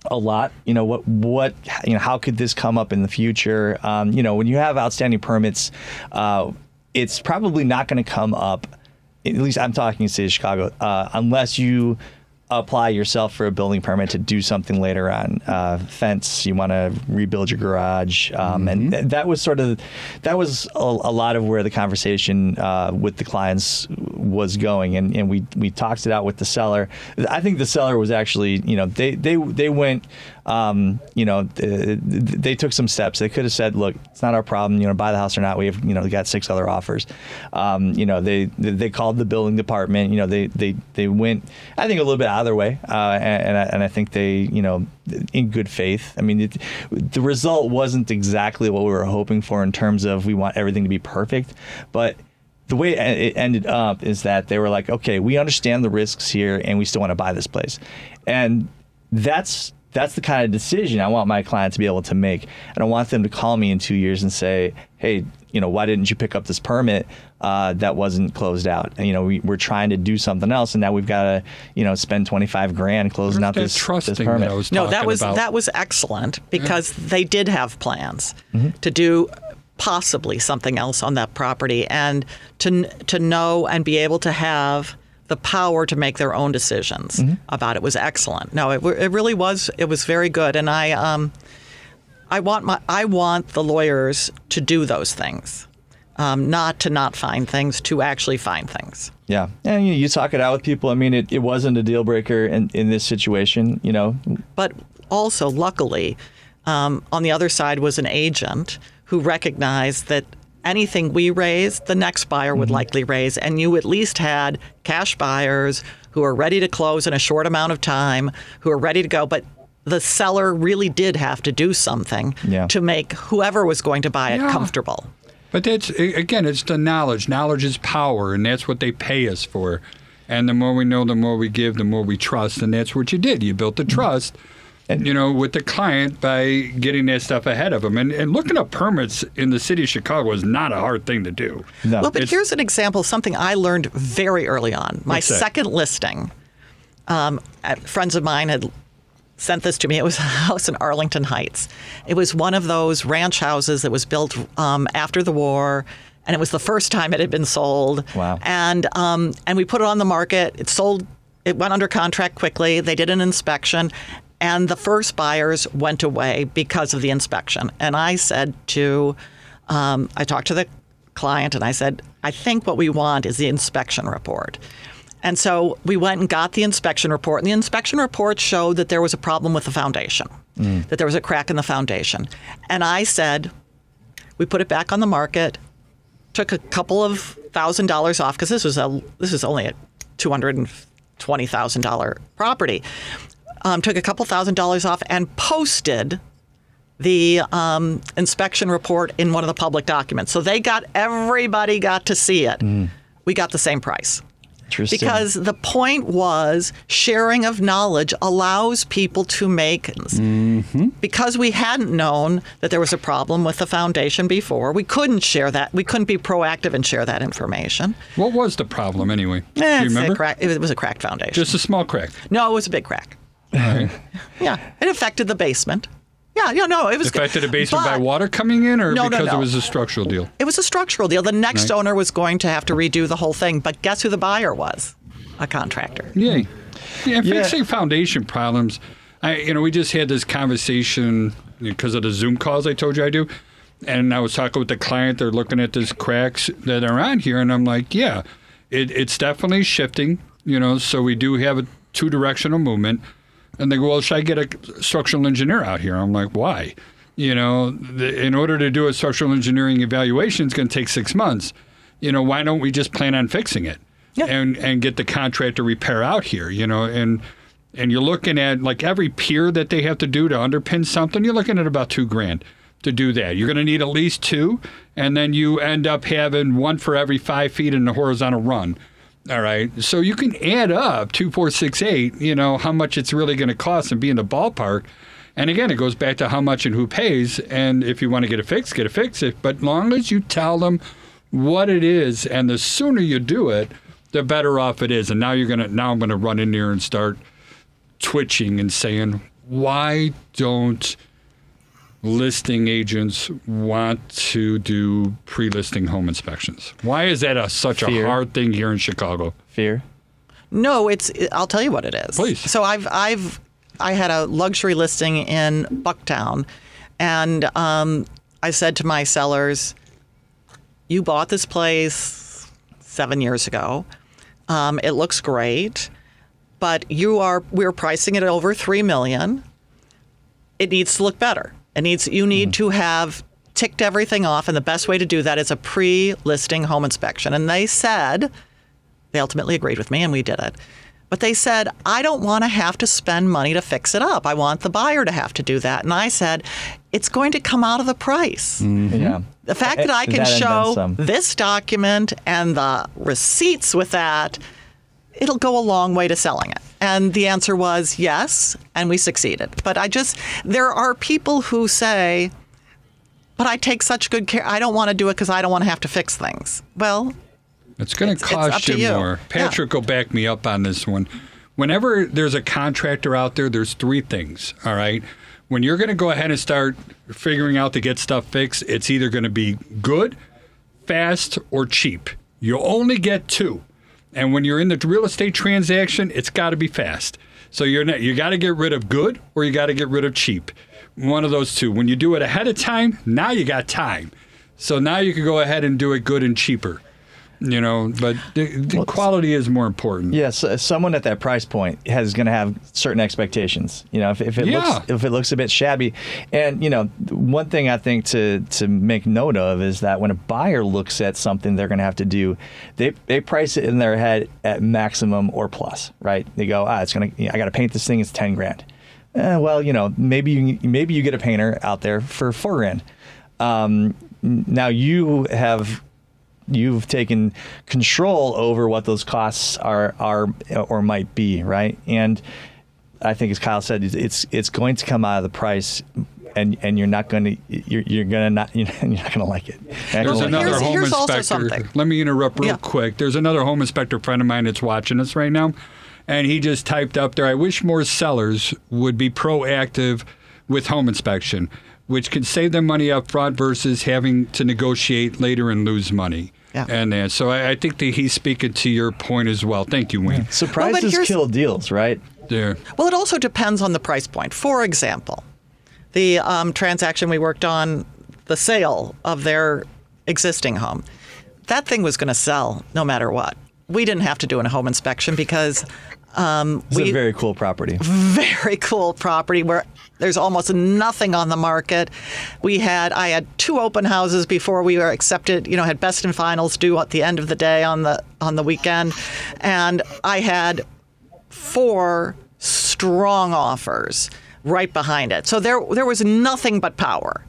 a lot. You know what what you know how could this come up in the future? Um, you know when you have outstanding permits, uh, it's probably not going to come up. At least I'm talking in the city of Chicago, uh, unless you apply yourself for a building permit to do something later on. Uh, fence, you want to rebuild your garage, um, and th- that was sort of that was a, a lot of where the conversation uh, with the clients was going, and, and we we talked it out with the seller. I think the seller was actually, you know, they they they went. Um, you know, th- they took some steps. They could have said, "Look, it's not our problem. You know, buy the house or not. We have, you know, got six other offers." Um, you know, they they called the building department. You know, they they they went. I think a little bit out of their way, uh, and and I, and I think they, you know, in good faith. I mean, it, the result wasn't exactly what we were hoping for in terms of we want everything to be perfect, but the way it ended up is that they were like, okay, we understand the risks here, and we still want to buy this place, and that's that's the kind of decision I want my client to be able to make. I don't want them to call me in two years and say, hey, you know, why didn't you pick up this permit uh, that wasn't closed out? And, you know, we, are trying to do something else, and now we've got to, you know, spend twenty five grand closing out this, this permit. That no, that was about. that was excellent because yeah. they did have plans mm-hmm. to do possibly something else on that property, and to to know and be able to have the power to make their own decisions mm-hmm. about it was excellent. No, it, it really was. It was very good, and I um, I want my I want the lawyers to do those things, um, not to not find things, to actually find things. Yeah, and you, you talk it out with people. I mean, it, it wasn't a deal breaker in, in this situation, you know. But also, luckily, um, on the other side was an agent who recognized that anything we raise, the next buyer would mm-hmm. likely raise. And you at least had cash buyers who are ready to close in a short amount of time, who are ready to go. But the seller really did have to do something yeah. to make whoever was going to buy it yeah. comfortable. But that's again, it's the knowledge. Knowledge is power, and that's what they pay us for. And the more we know, the more we give, the more we trust, and that's what you did. You built the mm-hmm. trust. Mm-hmm and, you know, with the client by getting that stuff ahead of them. And, and looking up permits in the city of Chicago is not a hard thing to do. No. Well, but it's, here's an example of something I learned very early on. My second listing, um, friends of mine had sent this to me. It was a house in Arlington Heights. It was one of those ranch houses that was built um, after the war. And it was the first time it had been sold. Wow! And um, and we put it on the market. It sold it went under contract quickly. They did an inspection, and the first buyers went away because of the inspection. And I said to, um, I talked to the client and I said, I think what we want is the inspection report. And so we went and got the inspection report, and the inspection report showed that there was a problem with the foundation, mm. that there was a crack in the foundation. And I said, we put it back on the market, took a couple of thousand dollars off because this was a this is only a two hundred and twenty thousand dollar property um, took a couple thousand dollars off and posted the um, inspection report in one of the public documents. So they got everybody got to see it. Mm. We got the same price. Because the point was sharing of knowledge allows people to make. Mm-hmm. Because we hadn't known that there was a problem with the foundation before, we couldn't share that. We couldn't be proactive and share that information. What was the problem anyway? Eh, Do you remember? Crack, it was a cracked foundation. Just a small crack. No, it was a big crack. Right. (laughs) yeah, it affected the basement. Yeah, yeah, no, it was affected the basement by water coming in, or no, because no, no. it was a structural deal. It was a structural deal. The next right. owner was going to have to redo the whole thing, but guess who the buyer was? A contractor. Yeah, yeah. Fixing foundation problems. I, you know, we just had this conversation because of the Zoom calls I told you I do, and I was talking with the client. They're looking at these cracks that are on here, and I'm like, yeah, it, it's definitely shifting. You know, so we do have a two directional movement and they go, well, should I get a structural engineer out here? I'm like, why? You know, the, in order to do a structural engineering evaluation, it's going to take six months. You know, why don't we just plan on fixing it yeah. and and get the contractor to repair out here? You know, and and you're looking at like every pier that they have to do to underpin something. You're looking at about two grand to do that. You're going to need at least two, and then you end up having one for every five feet in the horizontal run. All right. So you can add up two, four, six, eight, you know, how much it's really going to cost and be in the ballpark. And again, it goes back to how much and who pays. And if you want to get get a fix. it fixed. But long as you tell them what it is, and the sooner you do it, the better off it is. And now you're gonna now I'm gonna run in there and start twitching and saying, why don't listing agents want to do pre-listing home inspections? Why is that a, such Fear. a hard thing here in Chicago? Fear. No, it's. I'll tell you what it is. Please. So I've I've I had a luxury listing in Bucktown, and um, I said to my sellers, "You bought this place seven years ago. Um, it looks great, but you are we're pricing it at over three million. It needs to look better." It needs you need mm. to have ticked everything off, and the best way to do that is a pre-listing home inspection. And they said they ultimately agreed with me, and we did it. But they said, I don't want to have to spend money to fix it up. I want the buyer to have to do that. And I said, it's going to come out of the price. Mm-hmm. Yeah. The fact eh, that I eh, can That show this document and the receipts with that, it'll go a long way to selling it. And the answer was yes, and we succeeded. But I just, there are people who say, but I take such good care. I don't want to do it because I don't want to have to fix things. Well, It's going to It's- it's up cost you you. more. Yeah. Patrick will back me up on this one. Whenever there's a contractor out there, there's three things. All right. When you're going to go ahead and start figuring out to get stuff fixed, it's either going to be good, fast, or cheap. You'll only get two. And when you're in the real estate transaction, it's got to be fast. So you're not, you got to get rid of good or you got to get rid of cheap. One of those two. When you do it ahead of time, now you got time. So now you can go ahead and do it good and cheaper. You know, but the, the quality is more important. Yes, uh, someone at that price point has going to have certain expectations. You know, if, if it Yeah. looks if it looks a bit shabby, and you know, one thing I think to to make note of is that when a buyer looks at something, they're going to have to do they they price it in their head at maximum or plus, right? They go, ah, it's gonna I got to paint this thing. It's ten grand. Eh, well, you know, maybe you maybe you get a painter out there for four grand. Um, now you have you've taken control over what those costs are are or might be, right? And I think, as Kyle said, it's- it's it's going to come out of the price, and and you're not going to you're you're gonna not (laughs) you're not going to like it. Not There's gonna like another Here's- home here's also inspector. something. Let me interrupt real Yeah. quick. There's another home inspector friend of mine that's watching us right now, and he just typed up there. I wish more sellers would be proactive with home inspection, which can save them money up front versus having to negotiate later and lose money. Yeah. And uh, so I, I think that he's speaking to your point as well. Thank you, Wayne. Surprises here's- kill deals, right? There. Well, it also depends on the price point. For example, the um, transaction we worked on, the sale of their existing home, that thing was going to sell no matter what. We didn't have to do a home inspection because um, It's we a very cool property. very cool property where there's almost nothing on the market. We had I had two open houses before we were accepted. You know, had best and finals due at the end of the day on the on the weekend, and I had four strong offers right behind it. So there there was nothing but power.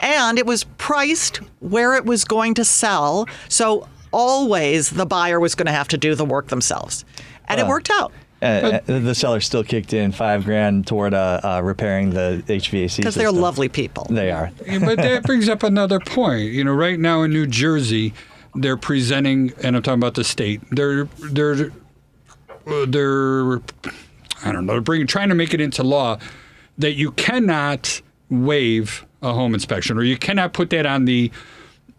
And it was priced where it was going to sell. So always the buyer was going to have to do the work themselves. And it worked out. Uh, uh, the seller still kicked in five grand toward uh, uh, repairing the HVAC Because they're lovely people. They are. But that (laughs) brings up another point. You know, right now in New Jersey, they're presenting, and I'm talking about the state. They're they're they're I don't know, bringing trying to make it into law that you cannot waive a home inspection, or you cannot put that on the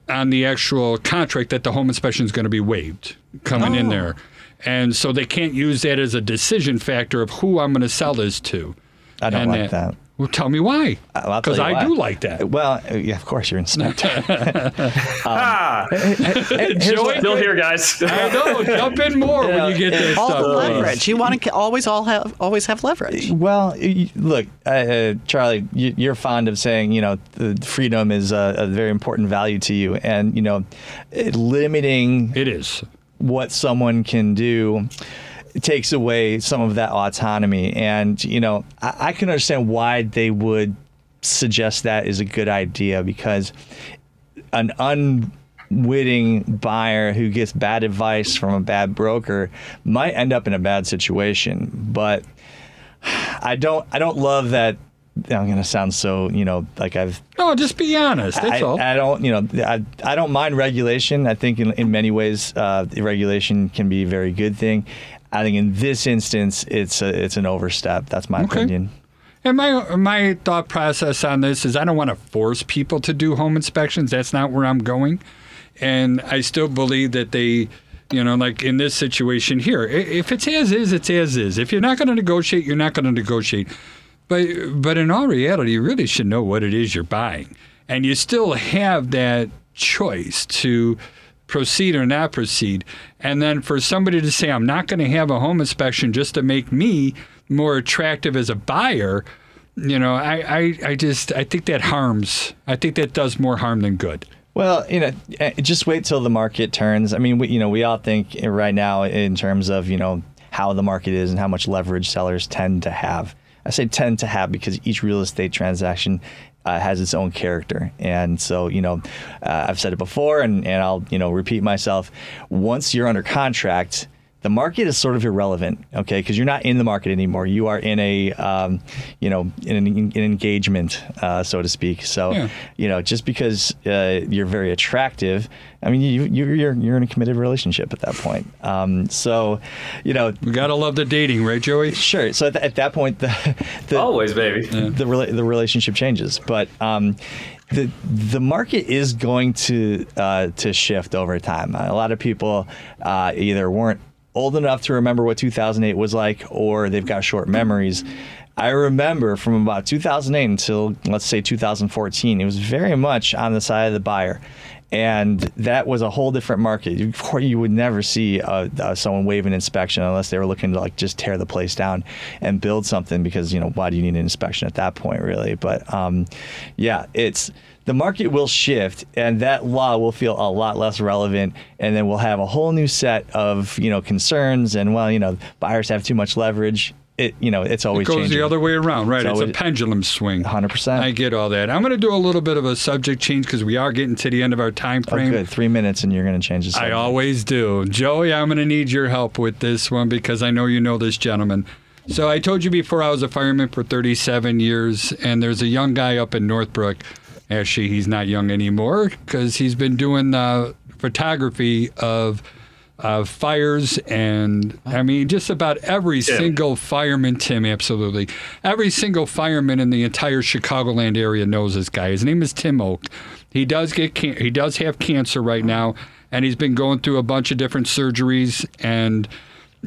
on the actual contract that the home inspection is going to be waived coming in there. And so they can't use that as a decision factor of who I'm going to sell this to. I don't And like that. Well, tell me why. Because I why. do like that. Well, uh, yeah, of course you're in inspector. Ah, Joey, still here, guys. I know. Jump in more when you get that all stuff. the done. leverage. You want to always all have always have leverage. Well, y- look, uh, uh, Charlie, you- you're fond of saying, you know, the freedom is a, a very important value to you, and you know, limiting It is. What someone can do takes away some of that autonomy. And you know, I, I can understand why they would suggest that is a good idea because an unwitting buyer who gets bad advice from a bad broker might end up in a bad situation. But I don't I don't love that I'm gonna sound so, you know, like I've No, just be honest. That's I, all. I don't, you know, I, I don't mind regulation. I think in, in many ways, uh, regulation can be a very good thing. I think in this instance, it's a, it's an overstep. That's my Okay. opinion. And my my thought process on this is I don't want to force people to do home inspections. That's not where I'm going. And I still believe that they, you know, like in this situation here, if it's as is, it's as is. If you're not going to negotiate, you're not going to negotiate. But but in all reality, you really should know what it is you're buying, and you still have that choice to proceed or not proceed. And then for somebody to say, I'm not going to have a home inspection just to make me more attractive as a buyer, you know, I, I, I just I think that harms. I think that does more harm than good. Well, you know, eh, just wait till the market turns. I mean, we, you know, we all think right now in terms of you know how the market is and how much leverage sellers tend to have. I say tend to have because each real estate transaction uh, has its own character. And so, you know, uh, I've said it before and, and I'll, you know, repeat myself. Once you're under contract, the market is sort of irrelevant, okay? Because you're not in the market anymore. You are in a, um, you know, in an, an engagement, uh, so to speak. So, Yeah. you know, just because uh, you're very attractive, I mean, you, you, you're you're in a committed relationship at that point. Um, so, you know, We gotta love the dating, right, Joey? sure. So at, th- at that point, the, (laughs) the Always, baby. the rela- the relationship changes. But um, the the market is going to uh, to shift over time. a lot of people uh, either weren't old enough to remember what 2008 was like, or they've got short memories. I remember from about 2008 until let's say 2014, it was very much on the side of the buyer. And that was a whole different market. Before you would never see uh, uh, someone waive an inspection unless they were looking to like just tear the place down and build something because you know why do you need an inspection at that point really? But um, yeah, it's the market will shift and that law will feel a lot less relevant and then we'll have a whole new set of you know concerns and well you know buyers have too much leverage. It you know it's It always goes changing. the other way around, right? So it's a pendulum swing. 100%. I get all that. I'm going to do a little bit of a subject change because we are getting to the end of our time Oh, frame. good. Three minutes and you're going to change the subject. I always do. Joey, I'm going to need your help with this one because I know you know this gentleman. So I told you before I was a fireman for 37 years, and there's a young guy up in Northbrook. Actually, he's not young anymore because he's been doing uh, photography of uh, fires and I mean just about every Tim. single fireman. Tim, absolutely, every single fireman in the entire Chicagoland area knows this guy. His name is Tim Olk. He does get can- he does have cancer right now, and he's been going through a bunch of different surgeries and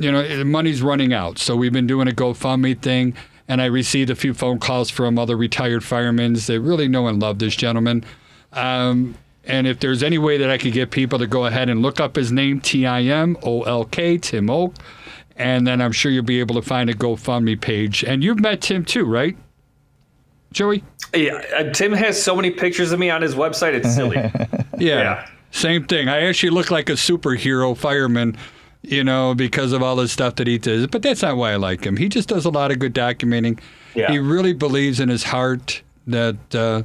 you know, the money's running out. So we've been doing a GoFundMe thing, and I received a few phone calls from other retired firemen that really know and love this gentleman. Um, and if there's any way that I could get people to go ahead and look up his name, T I M O L K, Tim Olk, and then I'm sure you'll be able to find a GoFundMe page. And you've met Tim too, right? Joey? Yeah, uh, Tim has so many pictures of me on his website. It's silly. (laughs) Yeah. Yeah. Same thing. I actually look like a superhero fireman, you know, because of all the stuff that he does. But that's not why I like him. He just does a lot of good documenting. Yeah. He really believes in his heart that, uh,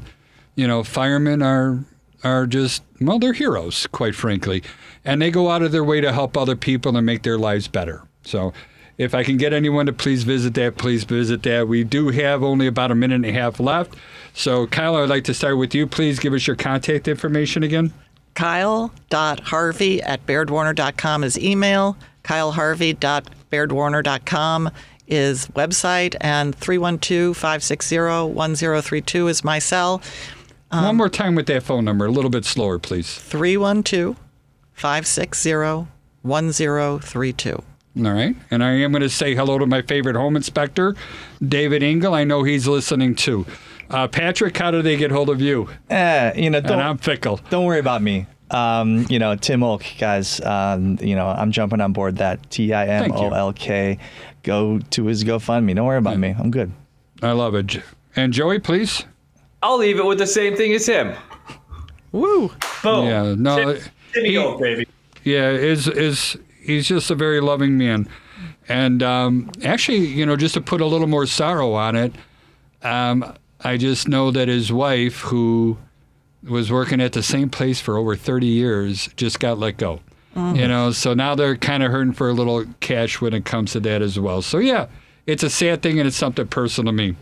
you know, firemen are are just well, they're heroes, quite frankly, and they go out of their way to help other people and make their lives better. So. If I can get anyone to please visit that, please visit that. We do have only about a minute and a half left. So, Kyle, I'd like to start with you. Please give us your contact information again. Kyle.harvey at bairdwarner.com is email. KyleHarvey.bairdwarner.com is website. And 312 560 1032 is my cell. One more time with that phone number, a little bit slower, please. 312 560 1032. All right. And I am going to say hello to my favorite home inspector, David Engel. I know he's listening too. Uh, Patrick, how do they get hold of you? Eh, you know, And don't, I'm fickle. don't worry about me. Um, you know, Tim Olk, guys. Um, you know, I'm jumping on board that T I M O L K. Go to his GoFundMe. Don't worry about me. I'm good. I love it. And Joey, please. I'll leave it with the same thing as him. Woo! Boom. Yeah, no, Tim, Timmy he- Olk, baby. Yeah, is is he's just a very loving man, and um, actually, you know, just to put a little more sorrow on it, um, I just know that his wife, who was working at the same place for over 30 years, just got let go. You know, so now they're kind of hurting for a little cash when it comes to that as well. So yeah, it's a sad thing and it's something personal to me.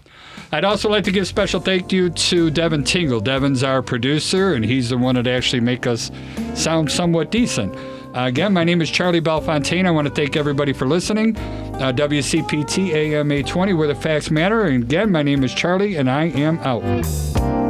I'd also like to give special thank you to Devin Tingle. Devin's our producer, and he's the one that actually make us sound somewhat decent. Uh, again, my name is Charlie Belfontaine. I want to thank everybody for listening. Uh, WCPT AM 820, where the facts matter. And again, my name is Charlie, and I am out.